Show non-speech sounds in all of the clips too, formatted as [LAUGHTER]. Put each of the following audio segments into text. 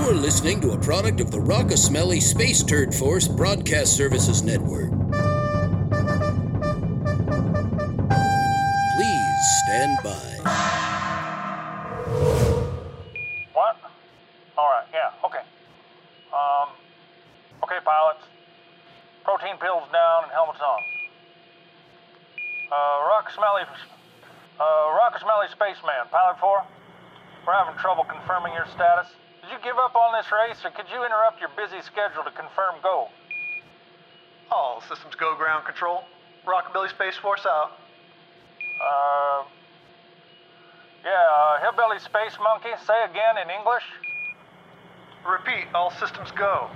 You're listening to a product of the Rockasmelly Space Turd Force Broadcast Services Network. Please stand by. What? All right, yeah, okay. Um, okay, pilots. Protein pills down and helmets on. Uh, Rock Smelly, uh, Rock Smelly Spaceman, Pilot 4. We're having trouble confirming your status. Did you give up on this race, or could you interrupt your busy schedule to confirm go? All systems go ground control. Rockabilly Space Force out. Uh, yeah, uh, Hillbilly Space Monkey, say again in English. Repeat, all systems go.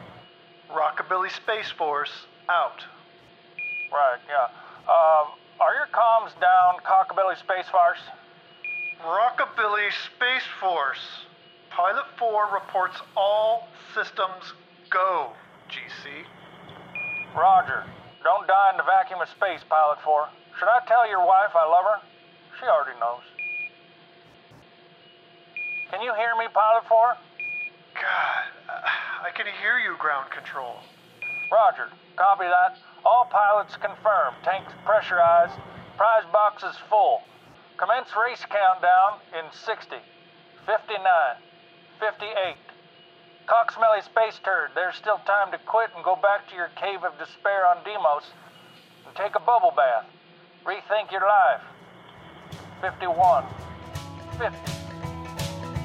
Rockabilly Space Force out. Right, yeah. Uh, are your comms down, Cockabilly Space Force? Rockabilly Space Force. Pilot 4 reports all systems go, GC. Roger. Don't die in the vacuum of space, Pilot 4. Should I tell your wife I love her? She already knows. Can you hear me, Pilot 4? God, I can hear you, ground control. Roger. Copy that. All pilots confirmed. Tanks pressurized. Prize boxes full. Commence race countdown in 60, 59, 58. Cocksmelly space turd, there's still time to quit and go back to your cave of despair on Deimos and take a bubble bath. Rethink your life. 51, 50,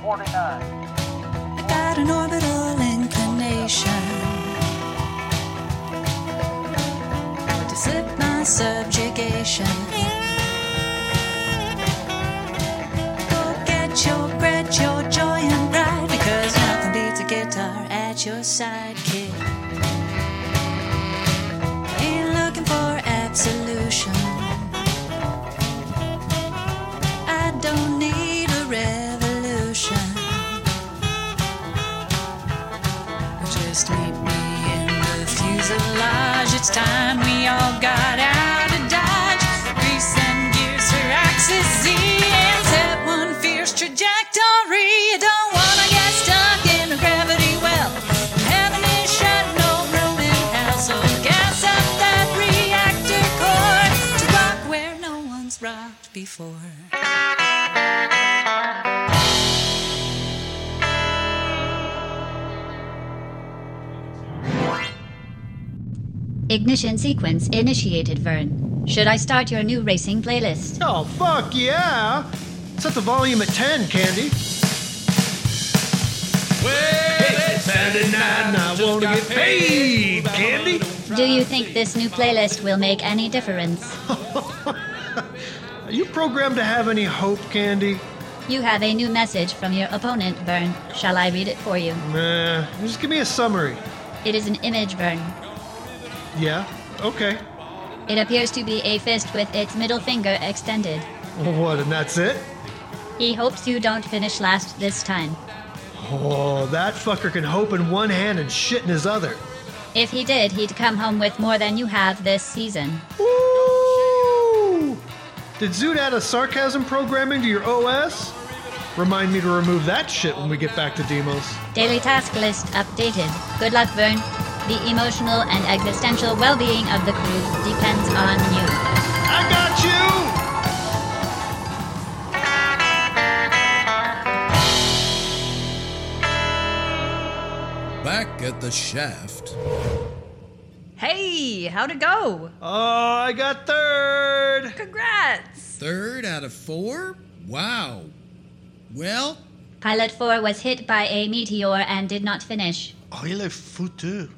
49. I got an orbital inclination to slip my subjugation. At your side. Ain't looking for absolution. I don't need a revolution. Just meet me in the fuselage. It's time we all got Ignition sequence initiated, Vern. Should I start your new racing playlist? Oh, fuck yeah! Set the volume at 10, Candy. Saturday night and I want to get paid, Candy. Do you think this new playlist will make any difference? [LAUGHS] Are you programmed to have any hope, Candy? You have a new message from your opponent, Vern. Shall I read it for you? Nah, just give me a summary. It is an image, Vern. Yeah? Okay. It appears to be a fist with its middle finger extended. What, and that's it? He hopes you don't finish last this time. Oh, that fucker can hope in one hand and shit in his other. If he did, he'd come home with more than you have this season. Woo! Did Zoot add a sarcasm programming to your OS? Remind me to remove that shit when we get back to Deimos. Daily task list updated. Good luck, Vern. The emotional and existential well being of the crew depends on you. I got you! Back at the shaft. Hey, how'd it go? Oh, I got third! Congrats! Third out of four? Wow. Well, Pilot 4 was hit by a meteor and did not finish. Oh, il est foutu.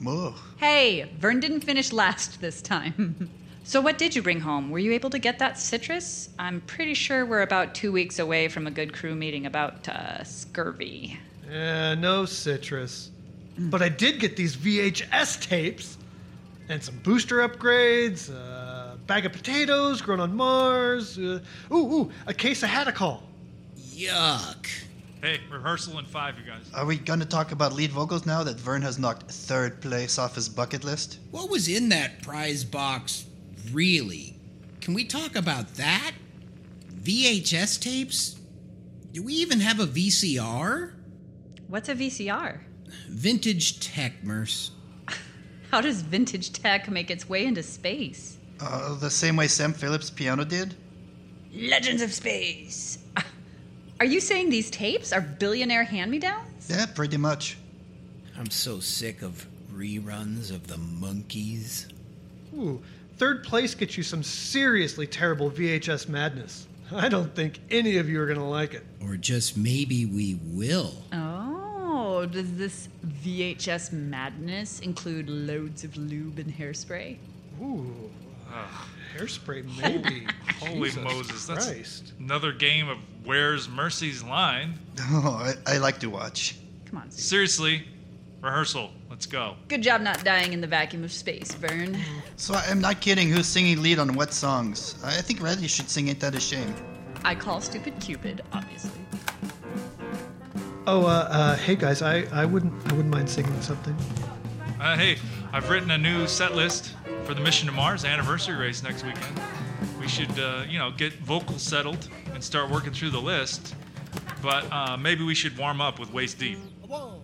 Mort. Hey, Vern didn't finish last this time. [LAUGHS] so, what did you bring home? Were you able to get that citrus? I'm pretty sure we're about two weeks away from a good crew meeting about uh, scurvy. Yeah, no citrus. But I did get these VHS tapes and some booster upgrades, a bag of potatoes grown on Mars, uh, ooh, ooh, a case of Hadacol. yuck. Hey, rehearsal in five, you guys. Are we gonna talk about lead vocals now that Vern has knocked third place off his bucket list? What was in that prize box, really? Can we talk about that? VHS tapes? Do we even have a VCR? What's a VCR? Vintage tech, Merce. [LAUGHS] How does vintage tech make its way into space? Uh, the same way Sam Phillips' piano did? Legends of Space. [LAUGHS] Are you saying these tapes are billionaire hand me downs? Yeah, pretty much. I'm so sick of reruns of the Monkees. Ooh, third place gets you some seriously terrible VHS madness. I don't think any of you are going to like it. Or just maybe we will. Oh, does this VHS madness include loads of lube and hairspray? Ooh, ah, hairspray maybe. [LAUGHS] Holy Jesus Moses, that's Christ. another game of Where's Mercy's Line? [LAUGHS] Oh, I, I like to watch. Come on, Sue. Seriously, rehearsal. Let's go. Good job not dying in the vacuum of space, Vern. So I'm not kidding. Who's singing lead on what songs? I think Reddy should sing Ain't That a Shame. I call stupid Cupid, obviously. Oh, uh, uh, hey guys, I, I wouldn't I wouldn't mind singing something. Uh, hey, I've written a new set list for the Mission to Mars anniversary race next weekend. We should, uh, you know, get vocals settled and start working through the list. But uh, maybe we should warm up with Waist Deep. Well,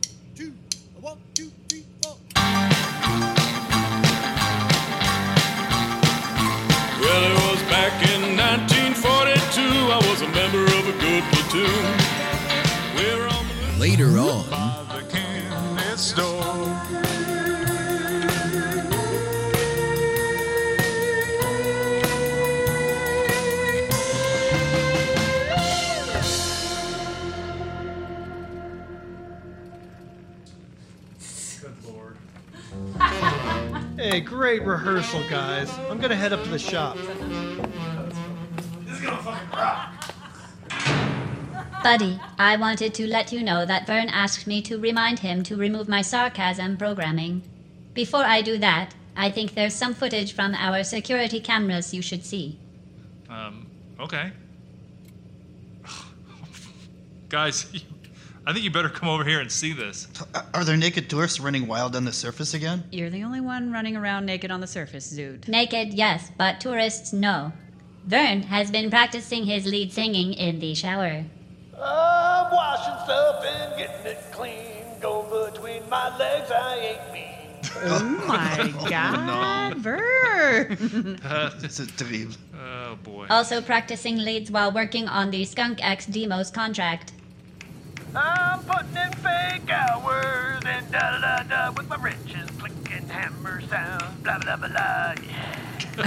it was back in 1942. I was a member of a good platoon. We were on the Later on, Hey, great rehearsal, guys. I'm gonna head up to the shop. Buddy, I wanted to let you know that Vern asked me to remind him to remove my sarcasm programming. Before I do that, I think there's some footage from our security cameras you should see. Um, okay. [SIGHS] Guys, [LAUGHS] I think you better come over here and see this. Uh, Are there naked tourists running wild on the surface again? You're the only one running around naked on the surface, Zoot. Naked, yes, but tourists, no. Vern has been practicing his lead singing in the shower. I'm washing stuff and getting it clean. Go between my legs, I ain't mean. [LAUGHS] Oh my god, [LAUGHS] Vern! [LAUGHS] It's a terrible. Oh boy. Also practicing leads while working on the Skunk X Demos contract. I'm putting in fake hours and da da da da with my wrenches clicking hammer sound. Blah blah blah blah. Yeah. [LAUGHS]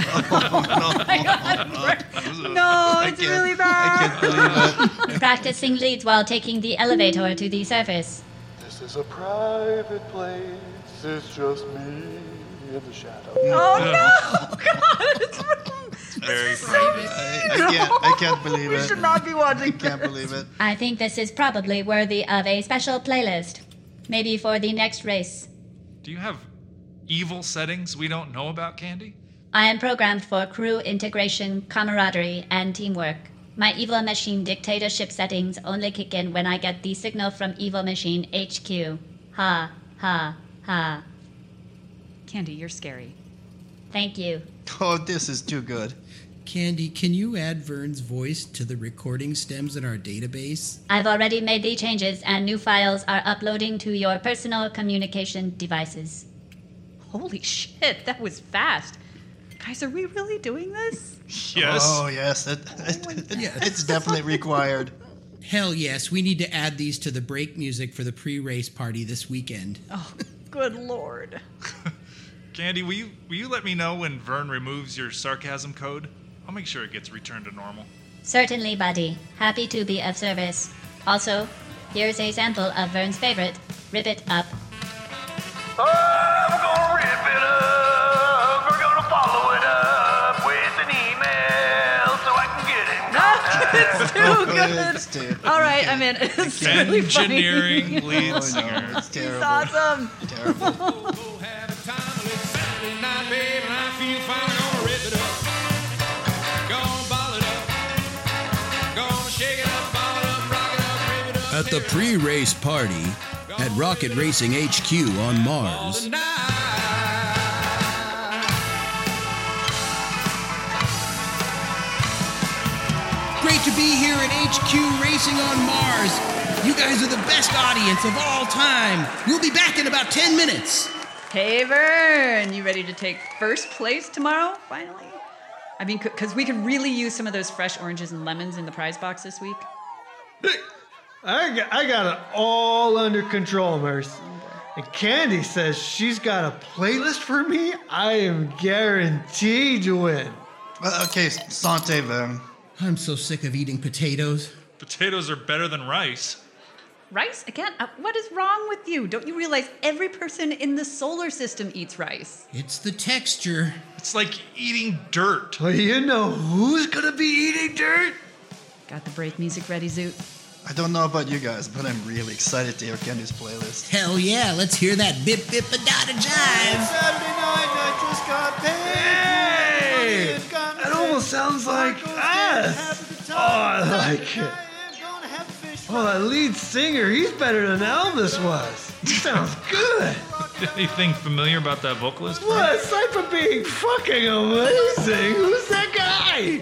no, it's can't- really bad. can't believe it. [LAUGHS] Practicing leads while taking the elevator to the surface. This is a private place. It's just me in the shadow. Oh no! [LAUGHS] God, it's wrong. Very I, I can't. I can't [LAUGHS] believe We it. should not be watching. I can't believe it. I think this is probably worthy of a special playlist. Maybe for the next race. Do you have evil settings we don't know about, Candy? I am programmed for crew integration, camaraderie, and teamwork. My Evil Machine dictatorship settings only kick in when I get the signal from Evil Machine HQ. Ha, ha, ha. Candy, you're scary. Thank you. Oh, this is too good. Candy, can you add Vern's voice to the recording stems in our database? I've already made the changes, and new files are uploading to your personal communication devices. Holy shit, that was fast. Guys, are we really doing this? Yes. Oh yes, it, it, oh it's definitely required. [LAUGHS] Hell yes, we need to add these to the break music for the pre race party this weekend. Oh, good lord. [LAUGHS] Candy, will you will you let me know when Vern removes your sarcasm code? I'll make sure it gets returned to normal. Certainly, buddy. Happy to be of service. Also, here's a sample of Vern's favorite Rip It Up. Oh, we're gonna rip it up. We're gonna follow it up with an email so I can get in contact. it's too good. It's too- All right, I'm in. It's really funny. Engineering [LAUGHS] lead Oh, singer. no, it's It's awesome. Terrible. [LAUGHS] At the pre race party at Rocket Racing HQ on Mars. Great to be here at HQ Racing on Mars. You guys are the best audience of all time. We'll be back in about 10 minutes. Hey, Vern, you ready to take first place tomorrow, finally? I mean, because we could really use some of those fresh oranges and lemons in the prize box this week. I got, I got it all under control, Merce. And Candy says she's got a playlist for me. I am guaranteed to win. Uh, okay, Sante, Vern. I'm so sick of eating potatoes. Potatoes are better than rice. Rice? Again? Uh, what is wrong with you? Don't you realize every person in the solar system eats rice? It's the texture. It's like eating dirt. Well, you know who's gonna be eating dirt? Got the break music ready, Zoot? I don't know about you guys, but I'm really excited to hear Candy's playlist. Hell yeah, let's hear that Bip Bippadotta Jive. Saturday night, I just got paid. Hey! That almost sounds like us. Oh, I like it. Oh, that lead singer, he's better than Elvis was. He sounds [LAUGHS] good. Anything familiar about that vocalist? What, aside from being fucking amazing, who's that guy?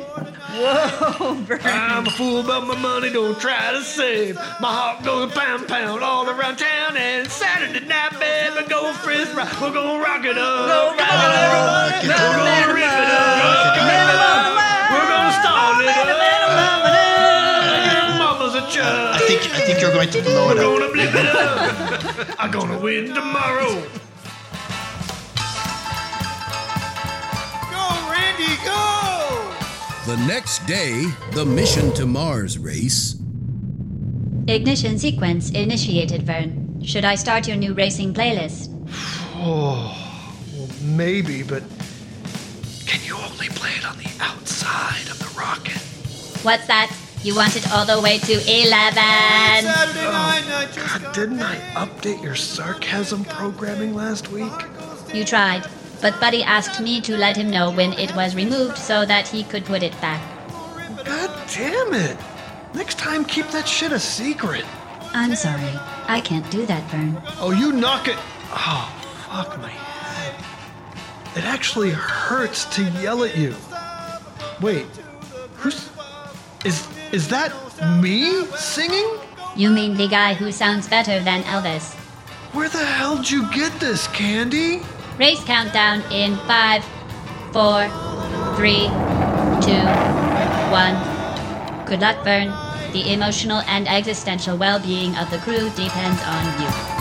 Whoa, [LAUGHS] Vern. I'm a fool about my money, don't try to save. My heart goes pound pound all around town, and Saturday night, baby, go frizz rock. We're gonna rock it up. Go, rock it up. come We're gonna rip it up. We're gonna start it up. Think I think you're going to blow it We're up. gonna blip it up. I'm gonna win tomorrow. Go, Randy, go! The next day, the mission to Mars race. Ignition sequence initiated, Vern. Should I start your new racing playlist? [SIGHS] Oh, well, maybe, but can you only play it on the outside of the rocket? What's that? You want it all the way to 11. Saturday night, I just God, didn't I update your sarcasm programming last week? You tried, but Buddy asked me to let him know when it was removed so that he could put it back. God damn it! Next time, keep that shit a secret. I'm sorry. I can't do that, Vern. Oh, you knock it. Oh, fuck my head. It actually hurts to yell at you. Wait, who's. Is. Is that me singing? You mean the guy who sounds better than Elvis? Where the hell did you get this, Candy? Race countdown in five, four, three, two, one. Good luck, Vern. The emotional and existential well being of the crew depends on you.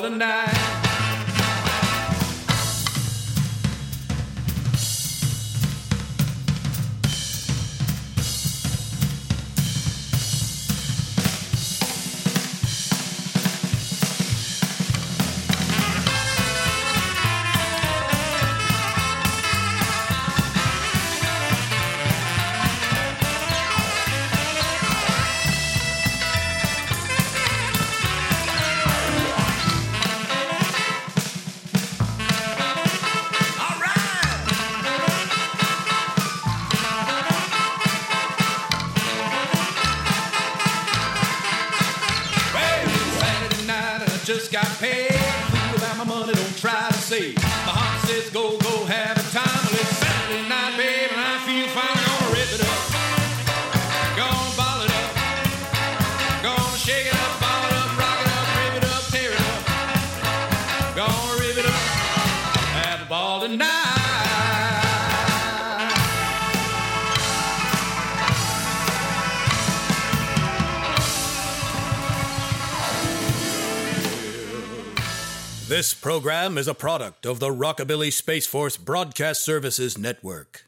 Have a ball and This program is a product of the Rockabilly Space Force Broadcast Services Network.